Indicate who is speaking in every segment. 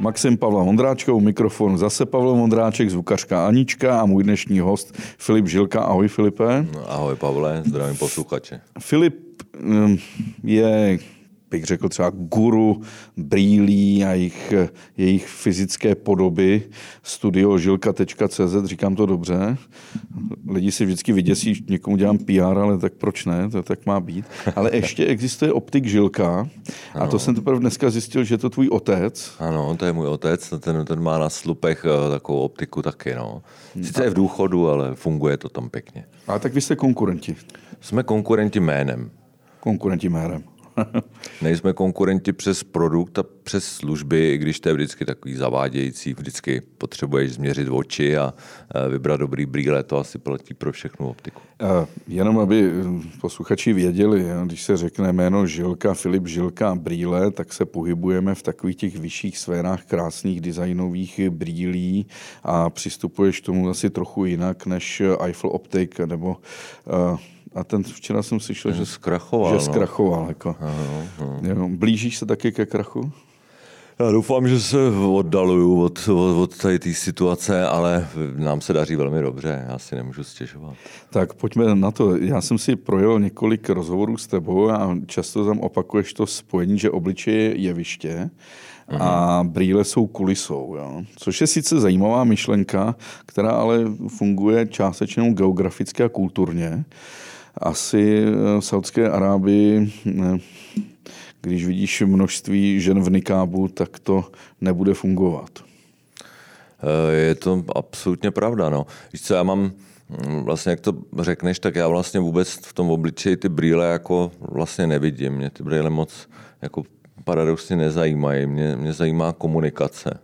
Speaker 1: Maxim Pavla Vondráčka, u mikrofonu zase Pavel Vondráček, zvukařka Anička a můj dnešní host Filip Žilka. Ahoj Filipe.
Speaker 2: No, ahoj Pavle, zdravím posluchače.
Speaker 1: Filip mm, je bych řekl třeba guru brýlí a jejich, jejich fyzické podoby. Studio žilka.cz, říkám to dobře. Lidi si vždycky vyděsí, někomu dělám PR, ale tak proč ne, to tak má být. Ale ještě existuje optik Žilka a ano. to jsem teprve dneska zjistil, že je to tvůj otec.
Speaker 2: Ano, to je můj otec, ten, ten má na slupech eh, takovou optiku taky. No. Sice je v důchodu, ale funguje to tam pěkně.
Speaker 1: A tak vy jste konkurenti.
Speaker 2: Jsme konkurenti jménem.
Speaker 1: Konkurenti jménem.
Speaker 2: Nejsme konkurenti přes produkt a přes služby, i když to je vždycky takový zavádějící, vždycky potřebuješ změřit oči a vybrat dobrý brýle, to asi platí pro všechnu optiku.
Speaker 1: A jenom aby posluchači věděli, když se řekne jméno Žilka, Filip Žilka brýle, tak se pohybujeme v takových těch vyšších sférách krásných designových brýlí a přistupuješ k tomu asi trochu jinak než Eiffel Optik nebo a ten včera jsem slyšel, že
Speaker 2: zkrachoval.
Speaker 1: Že no. zkrachoval. Jako. Ano, ano. Jo, blížíš se taky ke krachu?
Speaker 2: Já doufám, že se oddaluju od, od, od tady té situace, ale nám se daří velmi dobře, já si nemůžu stěžovat.
Speaker 1: Tak pojďme na to. Já jsem si projel několik rozhovorů s tebou a často tam opakuješ to spojení, že obličej je jeviště a brýle jsou kulisou. Jo? Což je sice zajímavá myšlenka, která ale funguje částečně geograficky a kulturně asi v Saudské Arábii, když vidíš množství žen v nikábu, tak to nebude fungovat.
Speaker 2: Eh, je to absolutně pravda. No. Víš co, já mám, hm, vlastně jak to řekneš, tak já vlastně vůbec v tom obličeji ty brýle jako vlastně nevidím. Mě ty brýle moc jako paradoxně nezajímají. Mě, mě zajímá komunikace.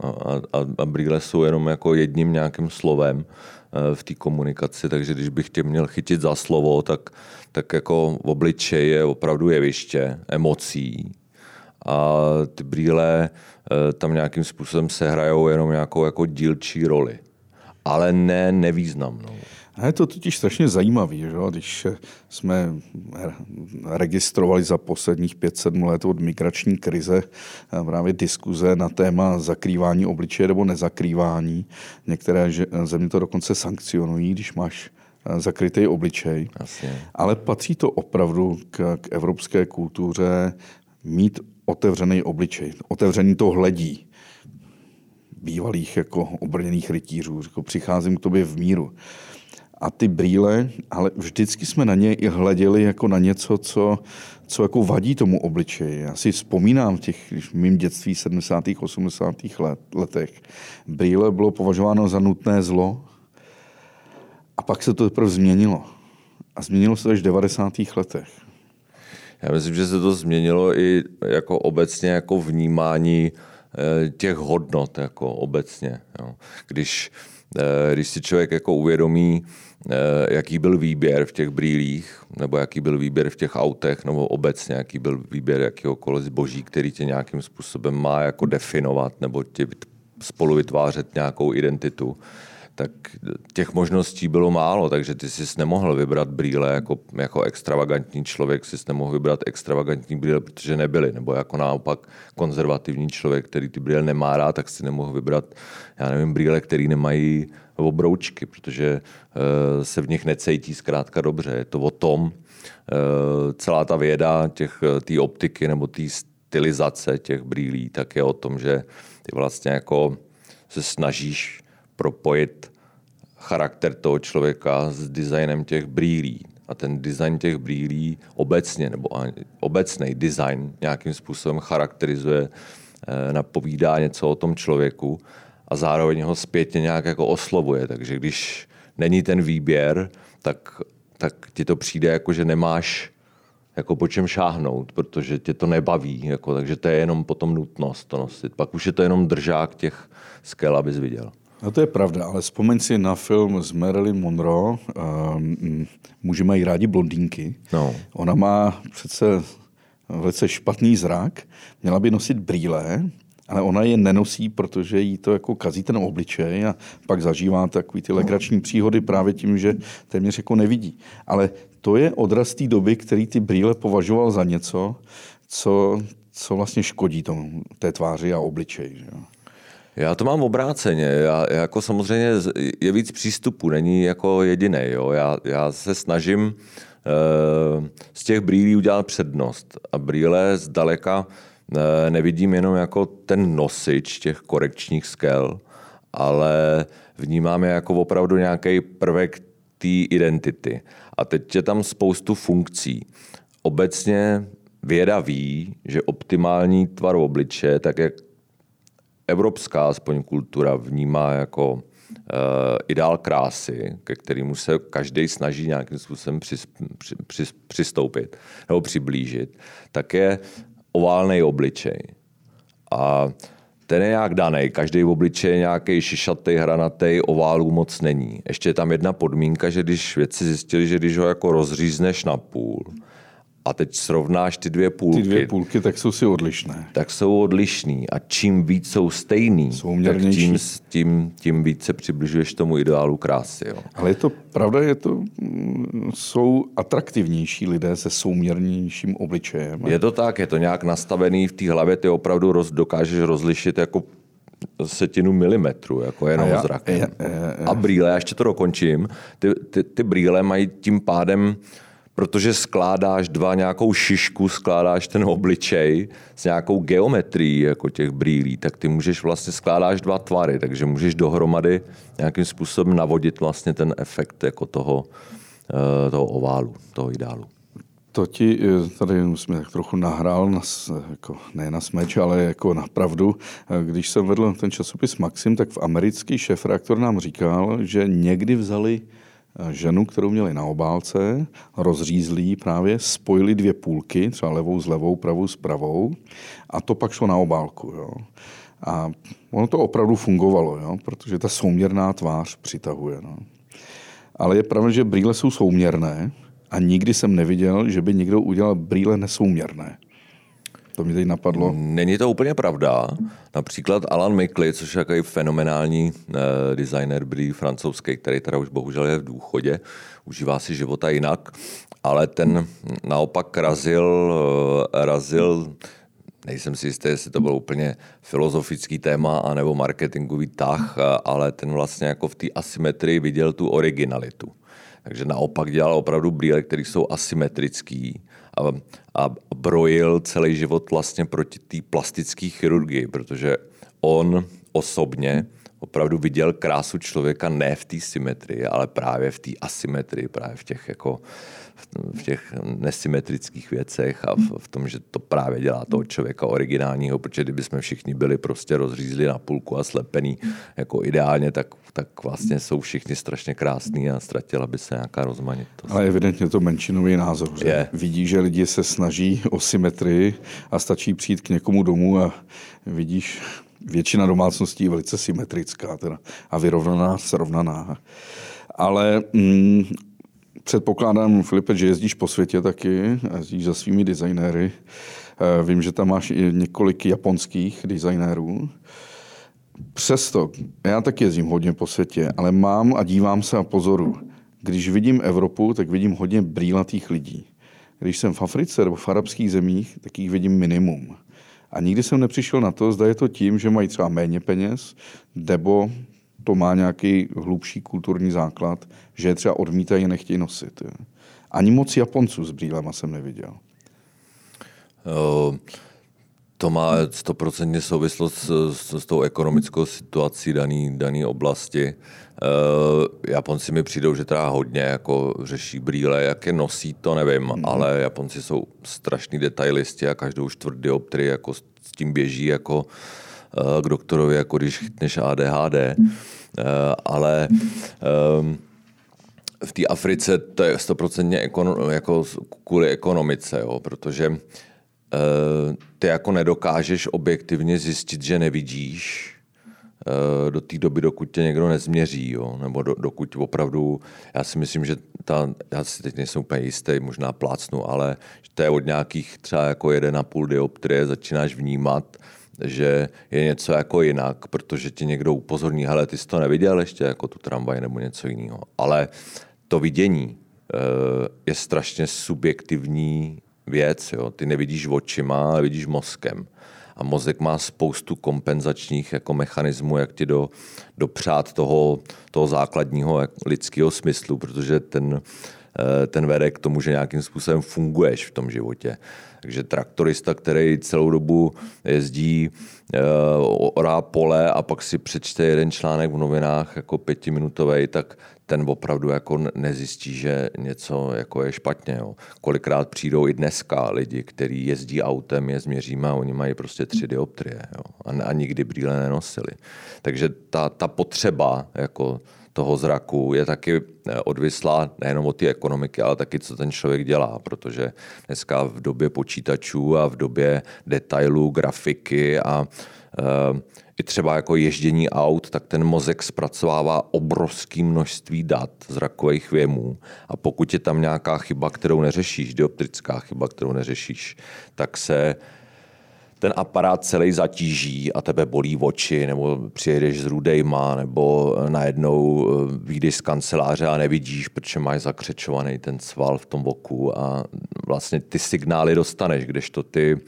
Speaker 2: A, a, a brýle jsou jenom jako jedním nějakým slovem. Eh, v té komunikaci, takže když bych tě měl chytit za slovo, tak, tak jako v obličeji je opravdu jeviště emocí a ty brýle eh, tam nějakým způsobem sehrajou jenom nějakou jako dílčí roli. Ale ne nevýznamnou.
Speaker 1: A je to totiž strašně zajímavé, že? když jsme registrovali za posledních 5-7 let od migrační krize právě diskuze na téma zakrývání obličeje nebo nezakrývání. Některé země to dokonce sankcionují, když máš zakrytý obličej.
Speaker 2: Asi.
Speaker 1: Ale patří to opravdu k, k evropské kultuře mít otevřený obličej, otevřený to hledí bývalých jako obrněných rytířů. Řekl, přicházím k tobě v míru a ty brýle, ale vždycky jsme na ně i hleděli jako na něco, co, co jako vadí tomu obličeji. Já si vzpomínám v těch v mým dětství 70. 80. Let, letech. Brýle bylo považováno za nutné zlo a pak se to teprve změnilo. A změnilo se až v 90. letech.
Speaker 2: Já myslím, že se to změnilo i jako obecně jako vnímání eh, těch hodnot jako obecně. Jo. Když, eh, když si člověk jako uvědomí, jaký byl výběr v těch brýlích, nebo jaký byl výběr v těch autech, nebo obecně jaký byl výběr jakýhokoliv zboží, který tě nějakým způsobem má jako definovat, nebo tě spolu vytvářet nějakou identitu tak těch možností bylo málo, takže ty jsi nemohl vybrat brýle jako, jako extravagantní člověk, jsi nemohl vybrat extravagantní brýle, protože nebyly, nebo jako naopak konzervativní člověk, který ty brýle nemá rád, tak si nemohl vybrat, já nevím, brýle, který nemají obroučky, protože uh, se v nich necejtí zkrátka dobře. Je to o tom, uh, celá ta věda těch té optiky nebo té stylizace těch brýlí, tak je o tom, že ty vlastně jako se snažíš propojit charakter toho člověka s designem těch brýlí. A ten design těch brýlí obecně, nebo obecný design nějakým způsobem charakterizuje, eh, napovídá něco o tom člověku a zároveň ho zpětně nějak jako oslovuje. Takže když není ten výběr, tak, tak ti to přijde jako, že nemáš jako po čem šáhnout, protože tě to nebaví, jako, takže to je jenom potom nutnost to nosit. Pak už je to jenom držák těch skel, abys viděl.
Speaker 1: No to je pravda, ale vzpomeň si na film s Marilyn Monroe, um, muži mají rádi blondýnky.
Speaker 2: No.
Speaker 1: Ona má přece velice špatný zrak, měla by nosit brýle, ale ona je nenosí, protože jí to jako kazí ten obličej a pak zažívá takový ty legrační příhody právě tím, že téměř jako nevidí. Ale to je odraz té doby, který ty brýle považoval za něco, co, co vlastně škodí tomu, té tváři a obličeji. Že?
Speaker 2: Já to mám obráceně. Já, jako samozřejmě je víc přístupů, není jako jediný. Já, já se snažím uh, z těch brýlí udělat přednost. A brýle zdaleka nevidím jenom jako ten nosič těch korekčních skel, ale vnímám je jako opravdu nějaký prvek té identity. A teď je tam spoustu funkcí. Obecně věda ví, že optimální tvar obliče, tak jak evropská aspoň kultura vnímá jako uh, ideál krásy, ke kterému se každý snaží nějakým způsobem přis, při, při, přistoupit nebo přiblížit, tak je oválný obličej. A ten je nějak daný. Každý v obličeji je nějaký šišatý, hranatý, oválů moc není. Ještě je tam jedna podmínka, že když vědci zjistili, že když ho jako rozřízneš na půl, a teď srovnáš ty dvě půlky.
Speaker 1: Ty dvě půlky, tak jsou si odlišné.
Speaker 2: Tak jsou odlišný a čím víc jsou stejný, jsou tak tím, tím, tím víc se přibližuješ tomu ideálu krásy. Jo.
Speaker 1: Ale je to pravda, je to, jsou atraktivnější lidé se souměrnějším obličejem.
Speaker 2: Je to tak, je to nějak nastavený v té hlavě, ty opravdu roz, dokážeš rozlišit jako setinu milimetru, jako jenom já, zrakem. Já, já, já. A brýle, já ještě to dokončím, ty, ty, ty brýle mají tím pádem protože skládáš dva nějakou šišku, skládáš ten obličej s nějakou geometrií jako těch brýlí, tak ty můžeš vlastně skládáš dva tvary, takže můžeš dohromady nějakým způsobem navodit vlastně ten efekt jako toho, eh, toho oválu, toho ideálu.
Speaker 1: To ti eh, tady jsme tak trochu nahrál, na, jako, ne na smeč, ale jako na pravdu. Eh, když jsem vedl ten časopis Maxim, tak v americký šéf-reaktor nám říkal, že někdy vzali ženu, kterou měli na obálce, rozřízlí právě, spojili dvě půlky, třeba levou s levou, pravou s pravou, a to pak šlo na obálku. Jo. A ono to opravdu fungovalo, jo, protože ta souměrná tvář přitahuje. No. Ale je pravda, že brýle jsou souměrné a nikdy jsem neviděl, že by někdo udělal brýle nesouměrné. To mi teď napadlo.
Speaker 2: Není to úplně pravda. Například Alan Mikley, což je takový fenomenální eh, designer brýlí francouzský, který teda už bohužel je v důchodě, užívá si života jinak, ale ten naopak razil, eh, razil nejsem si jistý, jestli to byl úplně filozofický téma anebo marketingový tah, ale ten vlastně jako v té asymetrii viděl tu originalitu. Takže naopak dělal opravdu brýle, které jsou asymetrický a, a brojil celý život vlastně proti té plastické chirurgii, protože on osobně opravdu viděl krásu člověka ne v té symetrii, ale právě v té asymetrii, právě v těch jako v těch nesymetrických věcech a v, v tom, že to právě dělá toho člověka originálního, protože kdyby jsme všichni byli prostě rozřízli na půlku a slepený jako ideálně, tak, tak vlastně jsou všichni strašně krásní a ztratila by se nějaká rozmanitost.
Speaker 1: Ale evidentně to menšinový názor. Že? Je. Vidí, že lidi se snaží o symetrii a stačí přijít k někomu domů a vidíš většina domácností je velice symetrická teda, a vyrovnaná, srovnaná. Ale mm, předpokládám, Filipe, že jezdíš po světě taky, jezdíš za svými designéry. Eh, vím, že tam máš i několik japonských designérů. Přesto, já taky jezdím hodně po světě, ale mám a dívám se a pozoru. Když vidím Evropu, tak vidím hodně brýlatých lidí. Když jsem v Africe nebo v arabských zemích, tak jich vidím minimum. A nikdy jsem nepřišel na to, zda je to tím, že mají třeba méně peněz, nebo to má nějaký hlubší kulturní základ, že je třeba odmítají nechtějí nosit. Ani moc Japonců s brýlema jsem neviděl.
Speaker 2: Uh, to má stoprocentně souvislost s, s, s tou ekonomickou situací dané daný oblasti. Uh, Japonci mi přijdou, že teda hodně jako řeší brýle, jak je nosí, to nevím, mm. ale Japonci jsou strašní detailisti a každou čtvrt dioptrii jako s tím běží jako uh, k doktorovi, jako když chytneš ADHD. Uh, ale um, v té Africe to je stoprocentně ekono, jako kvůli ekonomice, jo, protože Eh, ty jako nedokážeš objektivně zjistit, že nevidíš eh, do té doby, dokud tě někdo nezměří, jo? nebo do, dokud opravdu, já si myslím, že ta, já si teď nejsem úplně jistý, možná plácnu, ale že to je od nějakých třeba jako 1,5 dioptrie začínáš vnímat, že je něco jako jinak, protože ti někdo upozorní, hele, ty jsi to neviděl ještě jako tu tramvaj nebo něco jiného. Ale to vidění eh, je strašně subjektivní věc. Jo. Ty nevidíš očima, ale vidíš mozkem. A mozek má spoustu kompenzačních jako mechanismů, jak ti do, dopřát toho, toho základního lidského smyslu, protože ten, ten vede k tomu, že nějakým způsobem funguješ v tom životě. Takže traktorista, který celou dobu jezdí, eh, orá pole a pak si přečte jeden článek v novinách jako pětiminutový, tak ten opravdu jako nezjistí, že něco jako je špatně. Jo. Kolikrát přijdou i dneska lidi, kteří jezdí autem, je změříme a oni mají prostě tři dioptrie jo. A, a nikdy brýle nenosili. Takže ta, ta potřeba jako toho zraku je taky eh, odvislá nejenom od té ekonomiky, ale taky, co ten člověk dělá, protože dneska v době počítačů a v době detailů, grafiky a uh, i třeba jako ježdění aut, tak ten mozek zpracovává obrovské množství dat zrakových věmů. A pokud je tam nějaká chyba, kterou neřešíš, dioptrická chyba, kterou neřešíš, tak se ten aparát celý zatíží a tebe bolí oči, nebo přijedeš s rudejma, nebo najednou eh, vyjdeš z kanceláře a nevidíš, protože máš zakřečovaný ten sval v tom boku a vlastně ty signály dostaneš, kdežto ty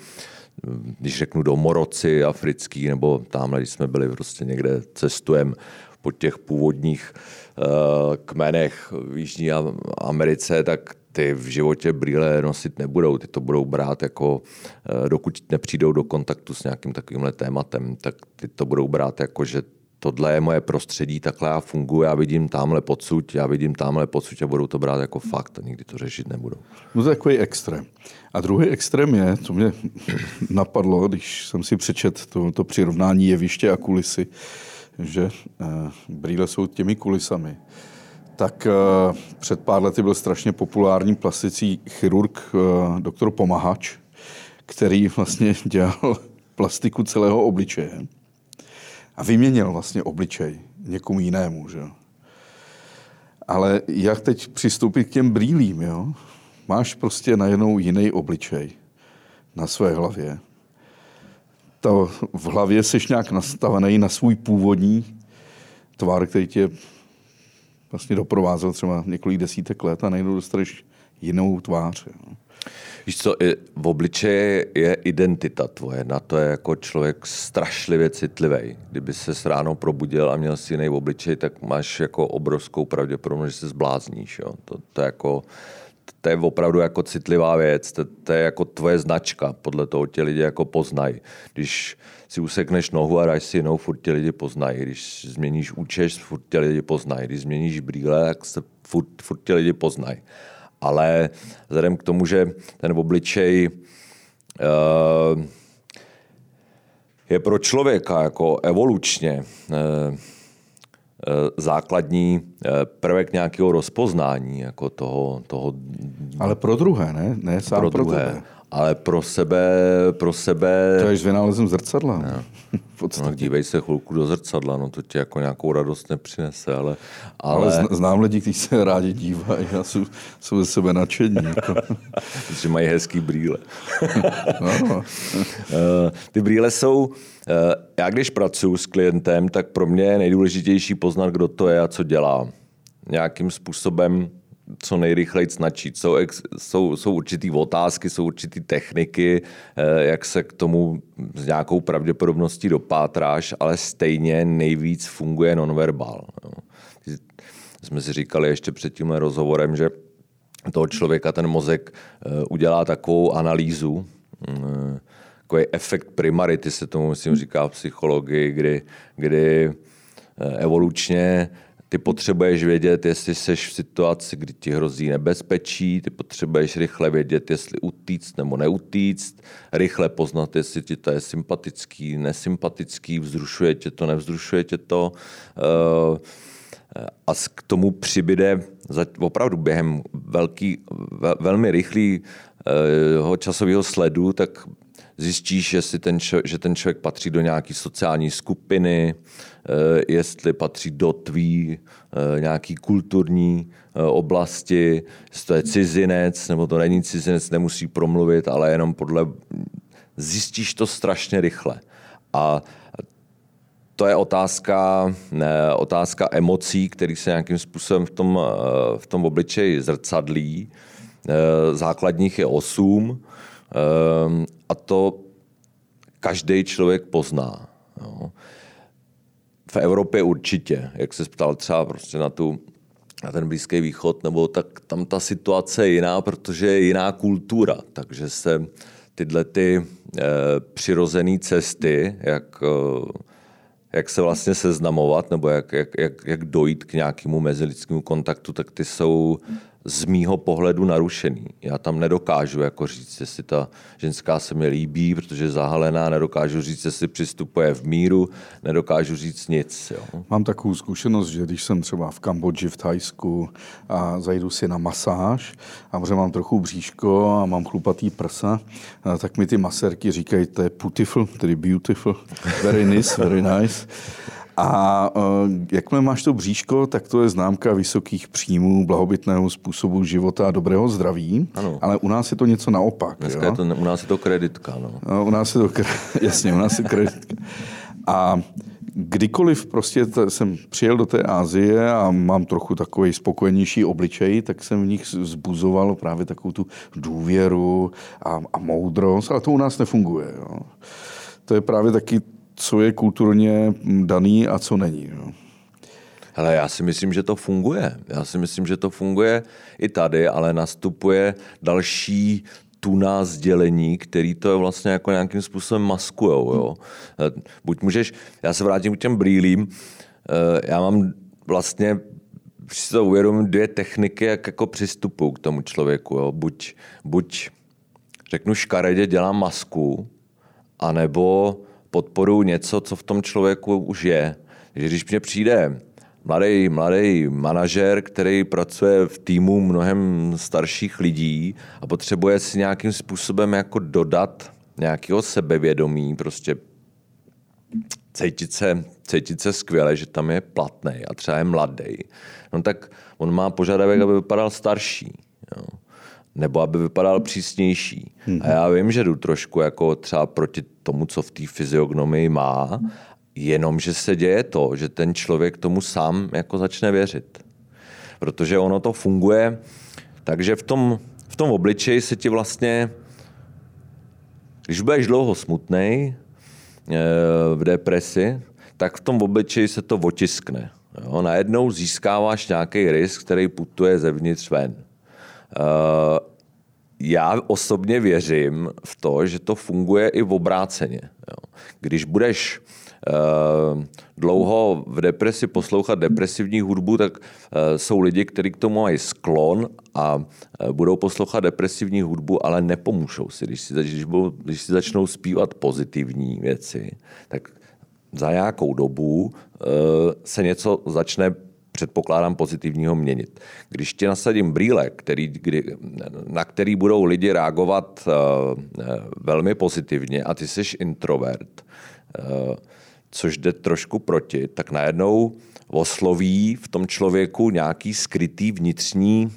Speaker 2: když řeknu domoroci africký, nebo tamhle, když jsme byli prostě někde cestujem po těch původních uh, kmenech v Jižní Americe, tak ty v životě brýle nosit nebudou. Ty to budou brát jako, uh, dokud nepřijdou do kontaktu s nějakým takovýmhle tématem, tak ty to budou brát jako, že tohle je moje prostředí, takhle já funguji, já vidím tamhle podsud, já vidím tamhle podsud a budou to brát jako fakt a nikdy to řešit nebudou.
Speaker 1: No to je takový extrém. A druhý extrém je, co mě napadlo, když jsem si přečet to, to přirovnání jeviště a kulisy, že uh, brýle jsou těmi kulisami. Tak uh, před pár lety byl strašně populární plastický chirurg uh, doktor Pomahač, který vlastně dělal plastiku celého obličeje a vyměnil vlastně obličej někomu jinému. Že? Ale jak teď přistoupit k těm brýlím? Jo? Máš prostě najednou jiný obličej na své hlavě. To v hlavě jsi nějak nastavený na svůj původní tvar, který tě vlastně doprovázel třeba několik desítek let a najednou dostaneš jinou tvář. Jo.
Speaker 2: Víš co, v obličeji je identita tvoje, na to je jako člověk strašlivě citlivý. Kdyby se ráno probudil a měl si jiný obličej, tak máš jako obrovskou pravděpodobnost, že se zblázníš. Jo. To, to, je jako, to je opravdu jako citlivá věc, to, to je jako tvoje značka, podle toho tě lidi jako poznají. Když si usekneš nohu a dáš si jinou, furt tě lidi poznají. Když změníš účeš, furt tě lidi poznají. Když změníš brýle, tak se furt, furt tě lidi poznají ale vzhledem k tomu, že ten obličej uh, je pro člověka jako evolučně uh, základní prvek nějakého rozpoznání, jako toho, toho...
Speaker 1: Ale pro druhé, ne? Ne sám pro, pro druhé. Tebe
Speaker 2: ale pro sebe... Pro sebe...
Speaker 1: To je vynálezem zrcadla. No.
Speaker 2: no, dívej se chvilku do zrcadla, no to ti jako nějakou radost nepřinese, ale...
Speaker 1: Ale, ale znám lidi, kteří se rádi dívají a jsou, jsou ze sebe nadšení. Jako.
Speaker 2: Protože mají hezký brýle. no. Eh, ty brýle jsou... Eh, já když pracuji s klientem, tak pro mě je nejdůležitější poznat, kdo to je a co dělá. Nějakým způsobem co nejrychleji načít. Jsou, jsou, jsou určitý otázky, jsou určitý techniky, eh, jak se k tomu s nějakou pravděpodobností dopátráš, ale stejně nejvíc funguje nonverbál. Jsme si říkali ještě před tímhle rozhovorem, že toho člověka ten mozek eh, udělá takovou analýzu, eh, takový efekt primarity se tomu myslím říká v psychologii, kdy, kdy evolučně ty potřebuješ vědět, jestli jsi v situaci, kdy ti hrozí nebezpečí, ty potřebuješ rychle vědět, jestli utíct nebo neutíct, rychle poznat, jestli ti to je sympatický, nesympatický, vzrušuje tě to, nevzrušuje tě to. Eh, a k tomu přibyde opravdu během velký, velmi rychlého časového sledu, tak zjistíš, jestli ten, že ten člověk patří do nějaké sociální skupiny, eh, jestli patří do tvý eh, nějaký kulturní eh, oblasti, jestli to je cizinec, nebo to není cizinec, nemusí promluvit, ale jenom podle... Zjistíš to strašně rychle. A to je otázka, ne, otázka emocí, které se nějakým způsobem v tom, v tom obličeji zrcadlí základních je osm a to každý člověk pozná. Jo. V Evropě určitě, jak se ptal třeba prostě na tu na ten Blízký východ, nebo tak tam ta situace je jiná, protože je jiná kultura, takže se tyhle ty e, přirozené cesty, jak, e, jak se vlastně seznamovat, nebo jak, jak, jak, jak dojít k nějakému mezilidskému kontaktu, tak ty jsou z mýho pohledu narušený. Já tam nedokážu jako říct, jestli ta ženská se mi líbí, protože je zahalená, nedokážu říct, jestli přistupuje v míru, nedokážu říct nic. Jo.
Speaker 1: Mám takovou zkušenost, že když jsem třeba v Kambodži, v Thajsku a zajdu si na masáž a protože mám trochu bříško a mám chlupatý prsa, tak mi ty masérky říkají, to je beautiful, tedy beautiful, very nice, very nice. A uh, jakmile máš to bříško, tak to je známka vysokých příjmů, blahobytného způsobu života a dobrého zdraví. Ano. Ale u nás je to něco naopak.
Speaker 2: Dneska jo? Je to, u nás je to kreditka. No.
Speaker 1: no u nás je to, jasně, u nás je kreditka. A kdykoliv prostě t- jsem přijel do té Ázie a mám trochu takový spokojenější obličej, tak jsem v nich zbuzoval právě takovou tu důvěru a, a moudrost, ale to u nás nefunguje. Jo. To je právě taky co je kulturně daný a co není.
Speaker 2: Hele, já si myslím, že to funguje. Já si myslím, že to funguje i tady, ale nastupuje další tuná sdělení, který to je vlastně jako nějakým způsobem maskujou. Jo. Buď můžeš, já se vrátím k těm brýlím, eh, já mám vlastně si to uvědomím, dvě techniky, jak jako přistupuju k tomu člověku. Jo. Buď, buď řeknu škaredě, dělám masku, anebo podporuji něco, co v tom člověku už je. Takže když mě přijde mladý, mladý manažer, který pracuje v týmu mnohem starších lidí a potřebuje si nějakým způsobem jako dodat nějakého sebevědomí, prostě cítit se, cítit se skvěle, že tam je platný a třeba je mladý, no tak on má požadavek, aby vypadal starší. Jo nebo aby vypadal přísnější. A já vím, že jdu trošku jako třeba proti tomu, co v té fyziognomii má, jenom že se děje to, že ten člověk tomu sám jako začne věřit. Protože ono to funguje, takže v tom, v tom obličeji se ti vlastně, když budeš dlouho smutný eh, v depresi, tak v tom obličeji se to otiskne. Jo? Najednou získáváš nějaký risk, který putuje zevnitř ven. Eh, já osobně věřím v to, že to funguje i v obráceně. Když budeš eh, dlouho v depresi poslouchat depresivní hudbu, tak eh, jsou lidi, kteří k tomu mají sklon a budou poslouchat depresivní hudbu, ale nepomůžou si. Když si, když, budou, když si začnou zpívat pozitivní věci, tak za nějakou dobu se něco začne předpokládám pozitivního měnit. Když ti nasadím brýle, který, kdy, na který budou lidi reagovat uh, velmi pozitivně a ty jsi introvert, uh, což jde trošku proti, tak najednou osloví v tom člověku nějaký skrytý vnitřní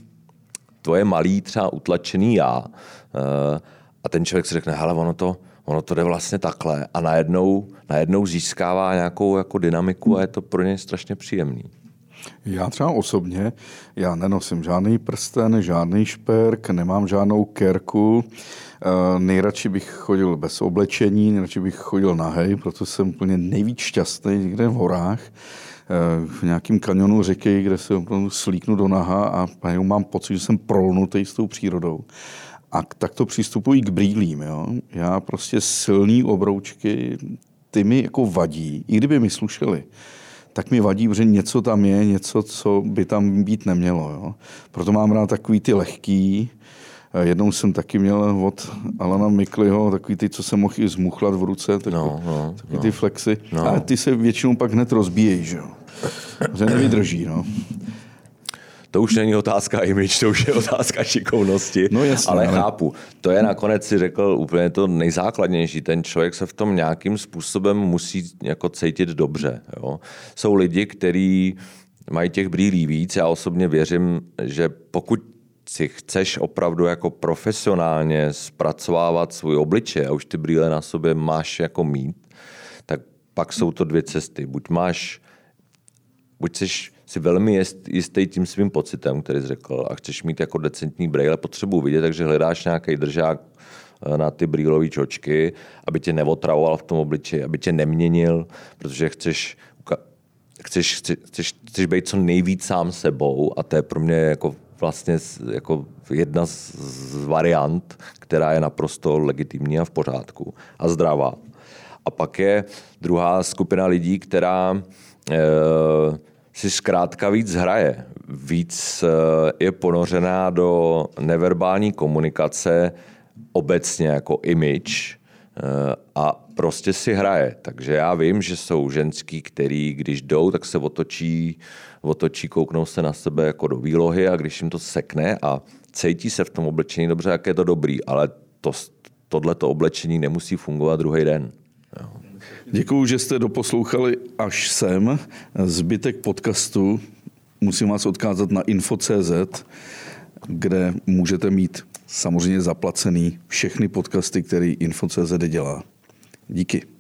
Speaker 2: tvoje malý třeba utlačený já. A ten člověk si řekne, hele, ono to, ono to jde vlastně takhle a najednou, najednou získává nějakou jako dynamiku a je to pro něj strašně příjemný.
Speaker 1: Já třeba osobně, já nenosím žádný prsten, žádný šperk, nemám žádnou kerku, e, nejradši bych chodil bez oblečení, nejradši bych chodil nahej, proto jsem úplně nejvíc šťastný někde v horách, e, v nějakém kanionu řeky, kde se opravdu slíknu do naha a mám pocit, že jsem prolnutý s tou přírodou. A tak to přistupuji k brýlím. Jo? Já prostě silný obroučky, ty mi jako vadí, i kdyby mi slušely tak mi vadí, že něco tam je, něco, co by tam být nemělo. Jo. Proto mám rád takový ty lehký. Eh, jednou jsem taky měl od Alana Mikliho takový ty, co se mohl i zmuchlat v ruce, takový, no, no, takový no. ty flexy. No. A ty se většinou pak hned rozbíjejí, že jo. Že nevydrží, no
Speaker 2: to už není otázka image, to už je otázka šikovnosti, no jasně, ale, ale chápu. To je nakonec si řekl úplně to nejzákladnější. Ten člověk se v tom nějakým způsobem musí jako cítit dobře. Jo? Jsou lidi, kteří mají těch brýlí víc. Já osobně věřím, že pokud si chceš opravdu jako profesionálně zpracovávat svůj obličej a už ty brýle na sobě máš jako mít, tak pak jsou to dvě cesty. Buď máš, buď jsi si velmi jistý tím svým pocitem, který jsi řekl, a chceš mít jako decentní brýle, potřebu vidět, takže hledáš nějaký držák eh, na ty brýlové čočky, aby tě neotravoval v tom obličeji, aby tě neměnil, protože chceš, chceš, chceš, chceš, chceš být co nejvíc sám sebou a to je pro mě jako vlastně jako jedna z, z variant, která je naprosto legitimní a v pořádku a zdravá. A pak je druhá skupina lidí, která e, si zkrátka víc hraje, víc e, je ponořená do neverbální komunikace obecně jako image e, a prostě si hraje. Takže já vím, že jsou ženský, který když jdou, tak se otočí, otočí kouknou se na sebe jako do výlohy a když jim to sekne a cítí se v tom oblečení dobře, jak je to dobrý, ale to, tohleto oblečení nemusí fungovat druhý den. Jo.
Speaker 1: Děkuju, že jste doposlouchali až sem. Zbytek podcastu musím vás odkázat na info.cz, kde můžete mít samozřejmě zaplacený všechny podcasty, který info.cz dělá. Díky.